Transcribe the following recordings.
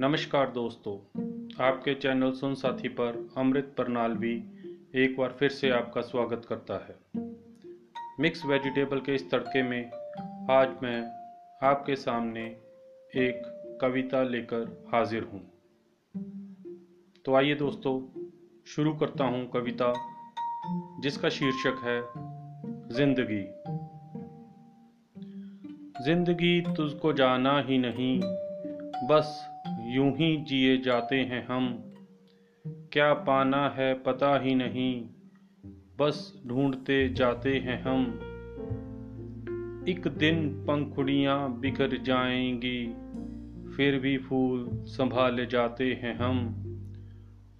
नमस्कार दोस्तों, आपके चैनल सुन साथी पर अमृत परनालवी एक बार फिर से आपका स्वागत करता है। मिक्स वेजिटेबल के इस तड़के में आज मैं आपके सामने एक कविता लेकर हाजिर हूँ। तो आइए दोस्तों, शुरू करता हूँ कविता, जिसका शीर्षक है, ज़िंदगी। ज़िंदगी तुझको जाना ही नहीं, बस यूँ ही जिए जाते हैं हम। क्या पाना है पता ही नहीं, बस ढूंढते जाते हैं हम। एक दिन पंखुड़ियाँ बिखर जाएँगी, फिर भी फूल संभाले जाते हैं हम।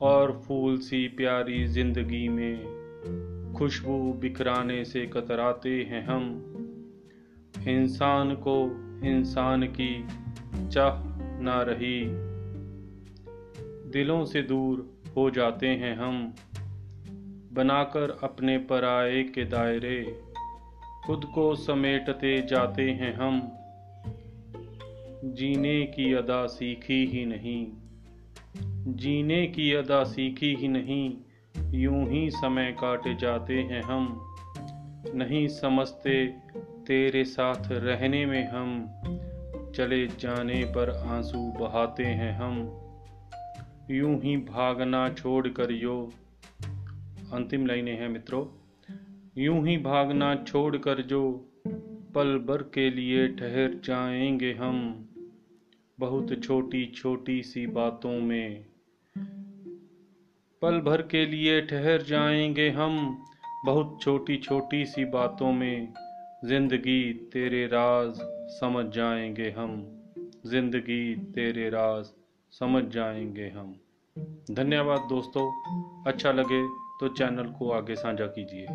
और फूल सी प्यारी ज़िंदगी में खुशबू बिखराने से कतराते हैं हम। इंसान को इंसान की चाह ना रही। दिलों से दूर हो जाते हैं हम। बनाकर अपने पराए के दायरे। खुद को समेटते जाते हैं हम। जीने की अदा सीखी ही नहीं। जीने की अदा सीखी ही नहीं। यूँ ही समय काटे जाते हैं हम। नहीं समझते तेरे साथ रहने में हम। चले जाने पर आँसू बहाते हैं हम। यूँ ही भागना छोड़ कर यो। अंतिम लाइनें हैं मित्रों। यूँ ही भागना छोड़ कर जो। पल भर के लिए ठहर जाएँगे हम। बहुत छोटी छोटी सी बातों में। पल भर के लिए ठहर जाएँगे हम। बहुत छोटी छोटी सी बातों में। ज़िंदगी तेरे राज समझ जाएँगे हम। ज़िंदगी तेरे राज समझ जाएँगे हम। धन्यवाद दोस्तों अच्छा लगे तो चैनल को आगे साझा कीजिए।